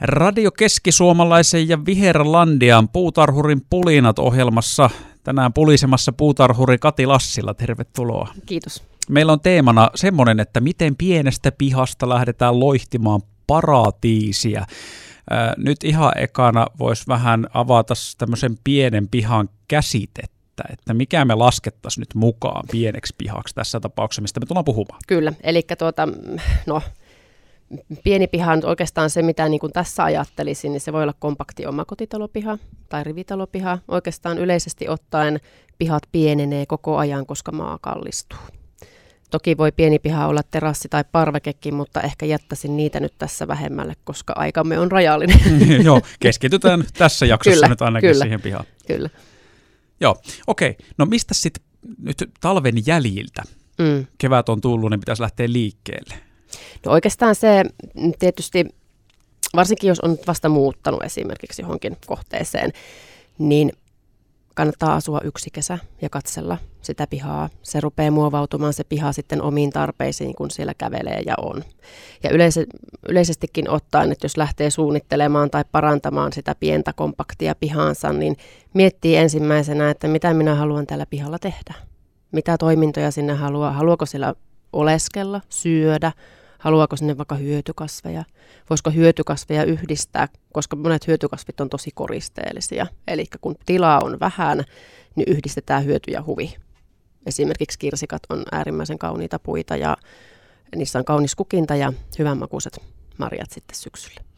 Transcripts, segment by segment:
Radio Keskisuomalaisen ja Viherlandian puutarhurin pulinat ohjelmassa. Tänään pulisemassa puutarhuri Kati Lassila. Tervetuloa. Kiitos. Meillä on teemana semmoinen, että miten pienestä pihasta lähdetään loihtimaan paratiisia. Nyt ihan ekana voisi vähän avata tämmöisen pienen pihan käsitettä, että mikä me laskettaisiin nyt mukaan pieneksi pihaksi tässä tapauksessa, mistä me tullaan puhumaan. Kyllä, eli tuota, no, pieni piha on oikeastaan se, mitä niin kuin tässä ajattelisin, niin se voi olla kompakti omakotitalopiha tai rivitalopiha. Oikeastaan yleisesti ottaen pihat pienenee koko ajan, koska maa kallistuu. Toki voi pieni piha olla terassi tai parvekekin, mutta ehkä jättäisin niitä nyt tässä vähemmälle, koska aikamme on rajallinen. Joo, keskitytään tässä jaksossa kyllä, nyt ainakin kyllä, siihen pihaan. Kyllä. Joo, okei. Okay. No mistä sitten nyt talven jäljiltä? Mm. Kevät on tullut, niin pitäisi lähteä liikkeelle. No oikeastaan se tietysti, varsinkin jos on vasta muuttanut esimerkiksi johonkin kohteeseen, niin kannattaa asua yksi kesä ja katsella sitä pihaa. Se rupeaa muovautumaan se piha sitten omiin tarpeisiin, kun siellä kävelee ja on. Ja yleise, yleisestikin ottaen, että jos lähtee suunnittelemaan tai parantamaan sitä pientä kompaktia pihaansa, niin miettii ensimmäisenä, että mitä minä haluan tällä pihalla tehdä. Mitä toimintoja sinne haluaa. Haluaako siellä oleskella, syödä, Haluaako sinne vaikka hyötykasveja? Voisiko hyötykasveja yhdistää, koska monet hyötykasvit on tosi koristeellisia. Eli kun tilaa on vähän, niin yhdistetään hyöty ja huvi. Esimerkiksi kirsikat on äärimmäisen kauniita puita ja niissä on kaunis kukinta ja hyvänmakuiset marjat sitten syksyllä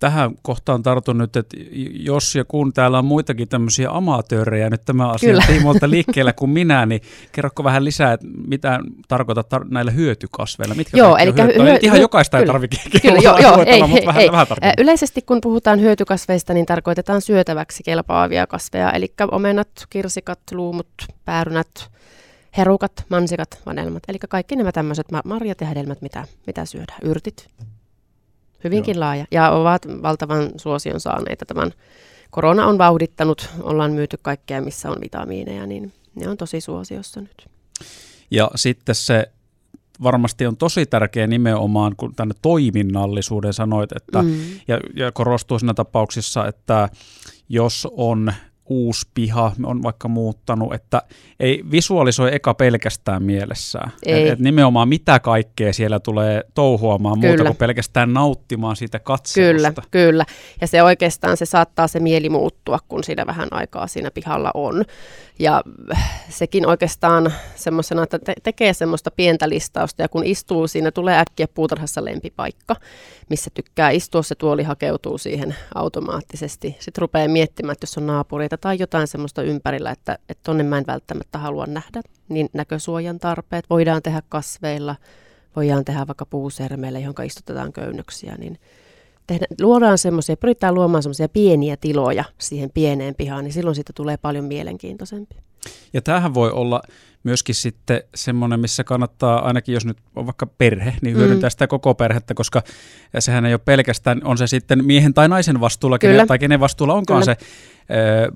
tähän kohtaan tartun nyt, että jos ja kun täällä on muitakin tämmöisiä amatöörejä nyt tämä asia tiimoilta liikkeellä kuin minä, niin kerroko vähän lisää, että mitä tarkoitat tar- näillä hyötykasveilla? Mitkä joo, eli hyö- hyö- ihan jokaista kyllä, ei tarvitse kyllä, joo, joo, ei, mutta vähän, ei. vähän Yleisesti kun puhutaan hyötykasveista, niin tarkoitetaan syötäväksi kelpaavia kasveja, eli omenat, kirsikat, luumut, päärynät, herukat, mansikat, vanelmat, eli kaikki nämä tämmöiset. Marjat ja hedelmät, mitä, mitä syödään, yrtit, hyvinkin Joo. laaja ja ovat valtavan suosion saaneita. Tämän korona on vauhdittanut, ollaan myyty kaikkea, missä on vitamiineja, niin ne on tosi suosiossa nyt. Ja sitten se varmasti on tosi tärkeä nimenomaan, kun tänne toiminnallisuuden sanoit, että, mm. ja, ja korostuu siinä tapauksissa, että jos on uusi piha on vaikka muuttanut, että ei visualisoi eka pelkästään mielessään. Ei. Et, et nimenomaan mitä kaikkea siellä tulee touhuamaan kyllä. muuta kuin pelkästään nauttimaan siitä katselusta. Kyllä, kyllä. Ja se oikeastaan se saattaa se mieli muuttua, kun siinä vähän aikaa siinä pihalla on. Ja sekin oikeastaan semmoisena, että te- tekee semmoista pientä listausta ja kun istuu siinä, tulee äkkiä puutarhassa lempipaikka, missä tykkää istua, se tuoli hakeutuu siihen automaattisesti. Sitten rupeaa miettimään, että jos on naapureita tai jotain semmoista ympärillä, että, että tonne mä en välttämättä halua nähdä, niin näkösuojan tarpeet voidaan tehdä kasveilla, voidaan tehdä vaikka puusermeillä, johon istutetaan köynnöksiä, niin tehdä, luodaan semmoisia, pyritään luomaan semmoisia pieniä tiloja siihen pieneen pihaan, niin silloin siitä tulee paljon mielenkiintoisempi. Ja tämähän voi olla myöskin sitten semmoinen, missä kannattaa, ainakin jos nyt on vaikka perhe, niin hyödyntää mm. sitä koko perhettä, koska sehän ei ole pelkästään, on se sitten miehen tai naisen vastuulla, kenen, tai kenen vastuulla onkaan Kyllä. se ö,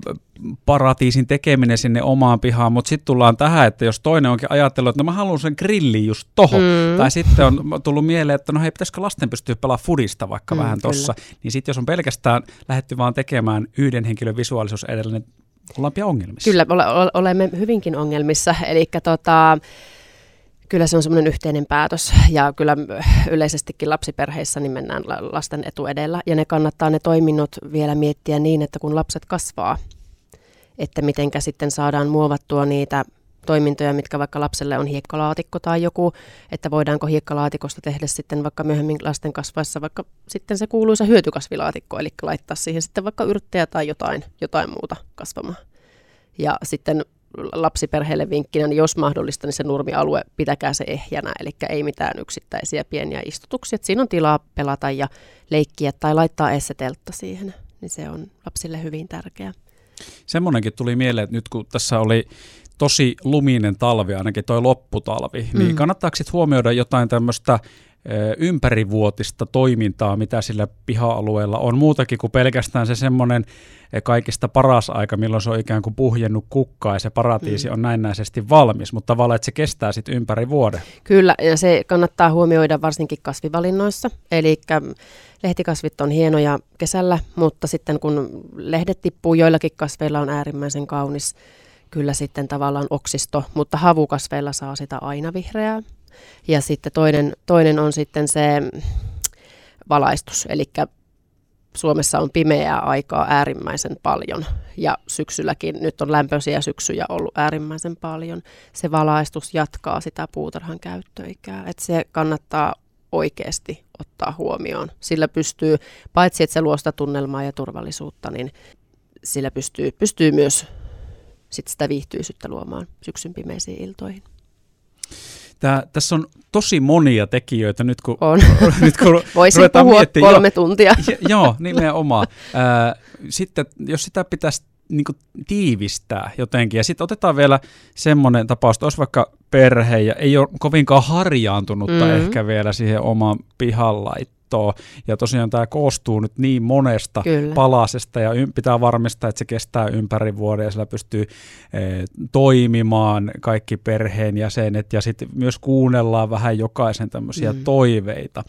paratiisin tekeminen sinne omaan pihaan, mutta sitten tullaan tähän, että jos toinen onkin ajatellut, että no mä haluan sen grilli just tohon, mm. tai sitten on tullut mieleen, että no hei, pitäisikö lasten pystyä pelaamaan fudista vaikka mm, vähän tossa, niin sitten jos on pelkästään lähetty vaan tekemään yhden henkilön visuaalisuus edellä, niin ollaan pian ongelmissa. Kyllä, ole, olemme hyvinkin ongelmissa. Eli tota, kyllä se on semmoinen yhteinen päätös ja kyllä yleisestikin lapsiperheissä niin mennään lasten etu edellä ja ne kannattaa ne toiminnot vielä miettiä niin, että kun lapset kasvaa, että mitenkä sitten saadaan muovattua niitä toimintoja, mitkä vaikka lapselle on hiekkalaatikko tai joku, että voidaanko hiekkalaatikosta tehdä sitten vaikka myöhemmin lasten kasvaessa vaikka sitten se kuuluisa hyötykasvilaatikko, eli laittaa siihen sitten vaikka yrttejä tai jotain, jotain muuta kasvamaan. Ja sitten lapsiperheelle vinkkinä, niin jos mahdollista, niin se nurmialue pitäkää se ehjänä, eli ei mitään yksittäisiä pieniä istutuksia. Siinä on tilaa pelata ja leikkiä tai laittaa esseteltta siihen, niin se on lapsille hyvin tärkeää. Semmoinenkin tuli mieleen, että nyt kun tässä oli tosi luminen talvi, ainakin toi lopputalvi, niin mm. niin kannattaako sitten huomioida jotain tämmöistä ympärivuotista toimintaa, mitä sillä piha-alueella on. Muutakin kuin pelkästään se semmoinen kaikista paras aika, milloin se on ikään kuin puhjennut kukkaa ja se paratiisi mm. on näennäisesti valmis, mutta tavallaan, että se kestää sitten ympäri vuoden. Kyllä, ja se kannattaa huomioida varsinkin kasvivalinnoissa. Eli lehtikasvit on hienoja kesällä, mutta sitten kun lehdet tippuu, joillakin kasveilla on äärimmäisen kaunis kyllä sitten tavallaan oksisto, mutta havukasveilla saa sitä aina vihreää. Ja sitten toinen, toinen on sitten se valaistus, eli Suomessa on pimeää aikaa äärimmäisen paljon ja syksylläkin, nyt on lämpöisiä syksyjä ollut äärimmäisen paljon. Se valaistus jatkaa sitä puutarhan käyttöikää, että se kannattaa oikeasti ottaa huomioon. Sillä pystyy, paitsi että se luo sitä tunnelmaa ja turvallisuutta, niin sillä pystyy, pystyy myös sit sitä viihtyisyyttä luomaan syksyn pimeisiin iltoihin. Tää, tässä on tosi monia tekijöitä nyt kun, on. nyt kun Voisin puhua miettiä, kolme jo, tuntia. Jo, joo, nimenomaan. Sitten jos sitä pitäisi niin kuin tiivistää jotenkin. Ja sitten otetaan vielä semmoinen tapaus, että olisi vaikka perhe ja ei ole kovinkaan harjaantunutta mm-hmm. ehkä vielä siihen omaan pihanlaittoon. Ja tosiaan tämä koostuu nyt niin monesta Kyllä. palasesta ja pitää varmistaa, että se kestää ympäri vuoden ja sillä pystyy e, toimimaan kaikki perheenjäsenet ja sitten myös kuunnellaan vähän jokaisen tämmöisiä mm. toiveita.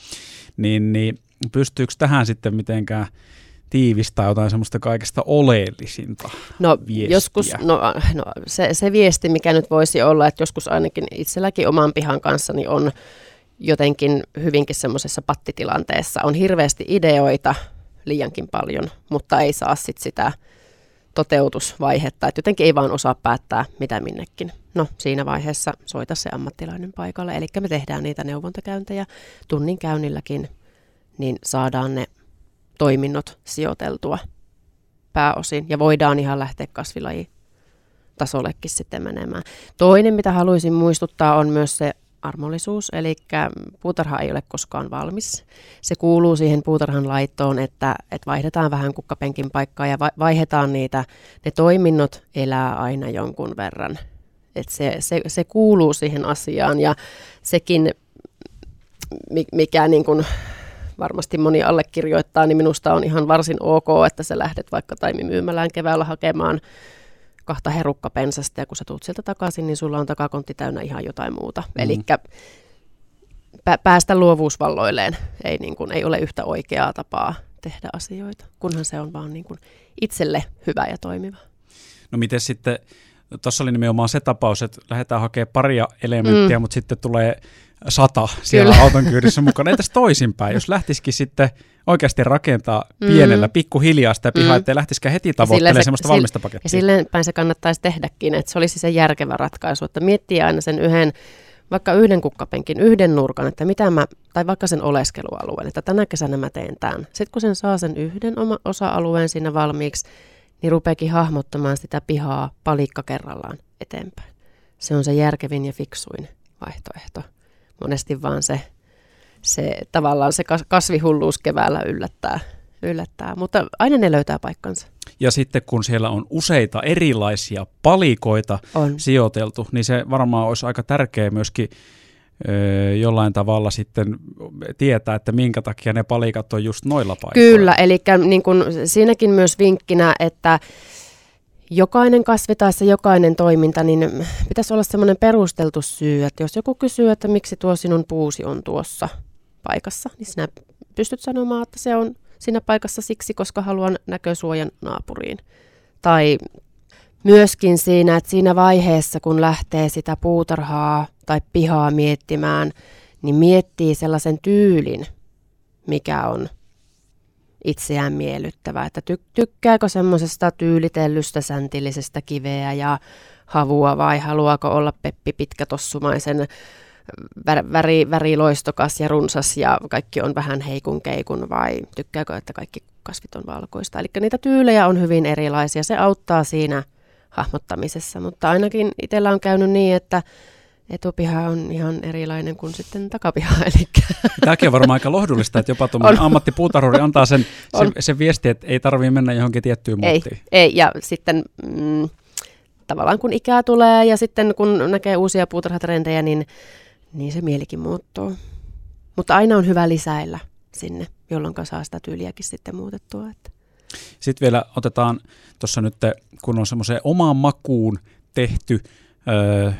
Niin, niin pystyykö tähän sitten mitenkään tiivistää jotain semmoista kaikesta oleellisinta No viestiä? joskus, no, no se, se viesti, mikä nyt voisi olla, että joskus ainakin itselläkin oman pihan kanssa niin on jotenkin hyvinkin semmoisessa pattitilanteessa. On hirveästi ideoita, liiankin paljon, mutta ei saa sit sitä toteutusvaihetta, että jotenkin ei vaan osaa päättää mitä minnekin. No siinä vaiheessa soita se ammattilainen paikalle, eli me tehdään niitä neuvontakäyntejä tunnin käynnilläkin, niin saadaan ne toiminnot sijoiteltua pääosin ja voidaan ihan lähteä kasvilaji tasollekin sitten menemään. Toinen, mitä haluaisin muistuttaa, on myös se armollisuus, eli puutarha ei ole koskaan valmis. Se kuuluu siihen puutarhan laittoon, että, että vaihdetaan vähän kukkapenkin paikkaa ja vaihdetaan niitä. Ne toiminnot elää aina jonkun verran. Et se, se, se kuuluu siihen asiaan ja sekin, mikä niin kuin varmasti moni allekirjoittaa, niin minusta on ihan varsin ok, että sä lähdet vaikka taimimyymälään keväällä hakemaan kahta herukkapensasta ja kun sä tuut sieltä takaisin, niin sulla on takakontti täynnä ihan jotain muuta. Mm. Eli päästä luovuusvalloilleen ei, niin kuin, ei ole yhtä oikeaa tapaa tehdä asioita, kunhan se on vaan niin kuin itselle hyvä ja toimiva. No miten sitten, tuossa oli nimenomaan se tapaus, että lähdetään hakemaan paria elementtiä, mm. mutta sitten tulee sata siellä Kyllä. auton kyydissä mukana. Entäs toisinpäin, jos lähtisikin sitten oikeasti rakentaa mm. pienellä, pikkuhiljaa sitä pihaa, mm. ettei lähtisikään heti tavoittelemaan semmoista valmista pakettia. Ja silleen päin se kannattaisi tehdäkin, että se olisi se järkevä ratkaisu, että miettii aina sen yhden, vaikka yhden kukkapenkin, yhden nurkan, että mitä mä, tai vaikka sen oleskelualueen, että tänä kesänä mä teen tämän. Sitten kun sen saa sen yhden oma osa-alueen siinä valmiiksi, niin rupeekin hahmottamaan sitä pihaa palikka kerrallaan eteenpäin. Se on se järkevin ja fiksuin vaihtoehto monesti vaan se, se tavallaan se kasvihulluus keväällä yllättää, yllättää, mutta aina ne löytää paikkansa. Ja sitten kun siellä on useita erilaisia palikoita on. sijoiteltu, niin se varmaan olisi aika tärkeä myöskin jollain tavalla sitten tietää, että minkä takia ne palikat on just noilla paikoilla. Kyllä, eli niin kun siinäkin myös vinkkinä, että jokainen kasvi tai se jokainen toiminta, niin pitäisi olla semmoinen perusteltu syy, että jos joku kysyy, että miksi tuo sinun puusi on tuossa paikassa, niin sinä pystyt sanomaan, että se on siinä paikassa siksi, koska haluan näkösuojan naapuriin. Tai myöskin siinä, että siinä vaiheessa, kun lähtee sitä puutarhaa tai pihaa miettimään, niin miettii sellaisen tyylin, mikä on itseään miellyttävä, että ty- tykkääkö semmoisesta tyylitellystä säntillisestä kiveä ja havua vai haluaako olla Peppi pitkätossumaisen vä- väri, väriloistokas ja runsas ja kaikki on vähän heikun keikun vai tykkääkö, että kaikki kasvit on valkoista. Eli niitä tyylejä on hyvin erilaisia, se auttaa siinä hahmottamisessa, mutta ainakin itsellä on käynyt niin, että etupiha on ihan erilainen kuin sitten takapiha. Eli... Tämäkin on varmaan aika lohdullista, että jopa tuommoinen ammattipuutarhuri antaa sen, sen, sen viesti, että ei tarvitse mennä johonkin tiettyyn muottiin. Ei, ei. ja sitten mm, tavallaan kun ikää tulee ja sitten kun näkee uusia puutarhatrendejä, niin, niin se mielikin muuttuu. Mutta aina on hyvä lisäillä sinne, jolloin saa sitä tyyliäkin sitten muutettua. Että. Sitten vielä otetaan tuossa nyt, kun on semmoiseen omaan makuun tehty, Öö,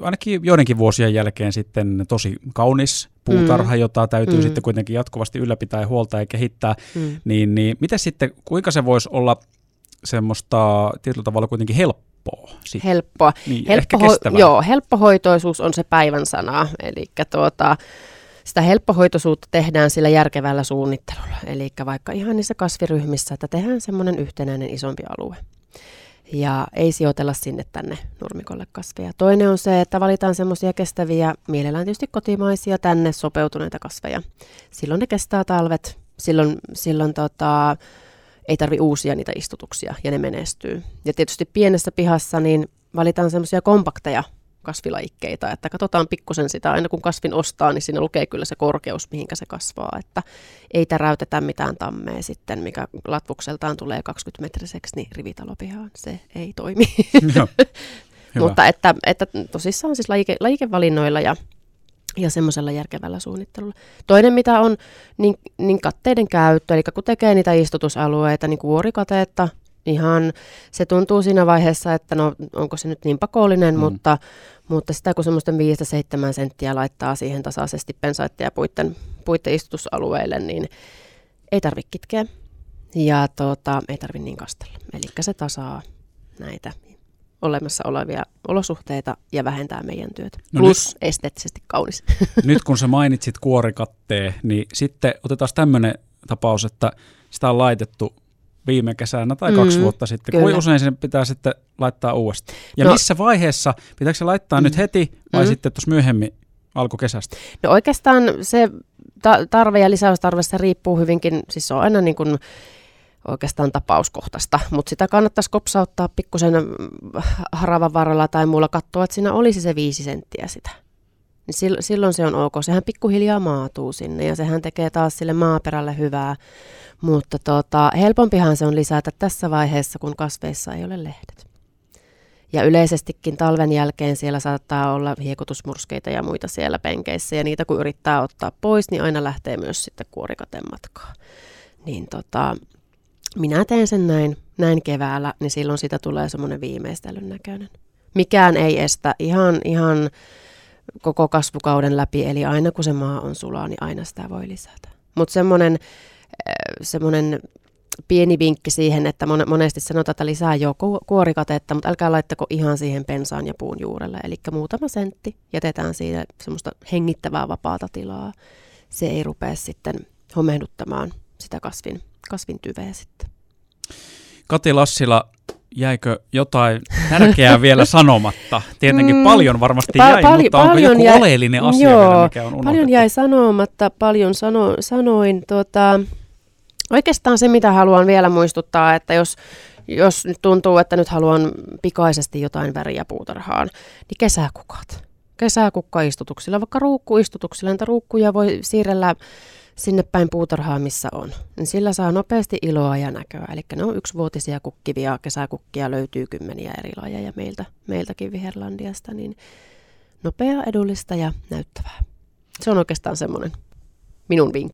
ainakin joidenkin vuosien jälkeen sitten tosi kaunis puutarha, mm. jota täytyy mm. sitten kuitenkin jatkuvasti ylläpitää ja huoltaa ja kehittää, mm. niin, niin miten sitten, kuinka se voisi olla semmoista tietyllä tavalla kuitenkin helppoa? Sitten? Helppoa. Niin, Helppo, ho- joo, helppohoitoisuus on se päivän sana, eli tuota, sitä helppohoitoisuutta tehdään sillä järkevällä suunnittelulla, eli vaikka ihan niissä kasviryhmissä, että tehdään semmoinen yhtenäinen isompi alue ja ei sijoitella sinne tänne nurmikolle kasveja. Toinen on se, että valitaan semmoisia kestäviä, mielellään tietysti kotimaisia, tänne sopeutuneita kasveja. Silloin ne kestää talvet, silloin, silloin tota, ei tarvi uusia niitä istutuksia ja ne menestyy. Ja tietysti pienessä pihassa niin valitaan semmoisia kompakteja kasvilajikkeita, että katsotaan pikkusen sitä, aina kun kasvin ostaa, niin siinä lukee kyllä se korkeus, mihinkä se kasvaa, että ei täräytetä mitään tammea sitten, mikä latvukseltaan tulee 20-metriseksi, niin rivitalopihaan, se ei toimi. Joo, Mutta että, että tosissaan siis lajike, lajikevalinnoilla ja ja semmoisella järkevällä suunnittelulla. Toinen, mitä on, niin, niin katteiden käyttö, eli kun tekee niitä istutusalueita, niin kuorikateetta, ihan, se tuntuu siinä vaiheessa, että no onko se nyt niin pakollinen, mm. mutta, mutta sitä kun semmoista 5-7 senttiä laittaa siihen tasaisesti pensaitteja puitten, puitten istutusalueille, niin ei tarvitse kitkeä ja tuota, ei tarvitse niin kastella. Eli se tasaa näitä olemassa olevia olosuhteita ja vähentää meidän työtä. No Plus nyt, esteettisesti kaunis. Nyt kun sä mainitsit kuorikatteen, niin sitten otetaan tämmöinen tapaus, että sitä on laitettu viime kesänä tai kaksi mm, vuotta sitten. Kyllä. Kuinka usein sen pitää sitten laittaa uudestaan? Ja no, missä vaiheessa? Pitääkö se laittaa mm, nyt heti vai mm. sitten tuossa myöhemmin alkukesästä? No oikeastaan se ta- tarve ja lisäystarve se riippuu hyvinkin, siis se on aina niin kuin oikeastaan tapauskohtaista, mutta sitä kannattaisi kopsauttaa pikkusen haravan varrella tai muulla katsoa, että siinä olisi se viisi senttiä sitä. Niin silloin se on ok. Sehän pikkuhiljaa maatuu sinne ja sehän tekee taas sille maaperälle hyvää. Mutta tota, helpompihan se on lisätä tässä vaiheessa, kun kasveissa ei ole lehdet. Ja yleisestikin talven jälkeen siellä saattaa olla hiekutusmurskeita ja muita siellä penkeissä, ja niitä kun yrittää ottaa pois, niin aina lähtee myös sitten kuorikaten matkaa. Niin tota, minä teen sen näin, näin keväällä, niin silloin sitä tulee semmoinen viimeistelyn näköinen. Mikään ei estä ihan, ihan koko kasvukauden läpi, eli aina kun se maa on sulaa, niin aina sitä voi lisätä. Mutta semmoinen semmoinen pieni vinkki siihen, että monesti sanotaan, että lisää jo kuorikatetta, mutta älkää laittako ihan siihen pensaan ja puun juurelle. Eli muutama sentti jätetään siitä semmoista hengittävää vapaata tilaa. Se ei rupea sitten homehduttamaan sitä kasvin, kasvin tyveä sitten. Kati Lassila, jäikö jotain tärkeää vielä sanomatta? Tietenkin mm, paljon varmasti pa- jäi, pal- mutta onko joku jäi, oleellinen asia joo, vielä, mikä on unohdettu? Paljon jäi sanomatta, paljon sano, sanoin. Tuota, Oikeastaan se, mitä haluan vielä muistuttaa, että jos, jos nyt tuntuu, että nyt haluan pikaisesti jotain väriä puutarhaan, niin kesäkukat. Kesäkukkaistutuksilla, vaikka ruukkuistutuksilla, niitä ruukkuja voi siirrellä sinne päin puutarhaa, missä on. Niin sillä saa nopeasti iloa ja näköä. Eli ne on yksivuotisia kukkivia kesäkukkia, löytyy kymmeniä eri lajeja meiltä, meiltäkin Viherlandiasta, niin nopea, edullista ja näyttävää. Se on oikeastaan semmoinen minun vinkki.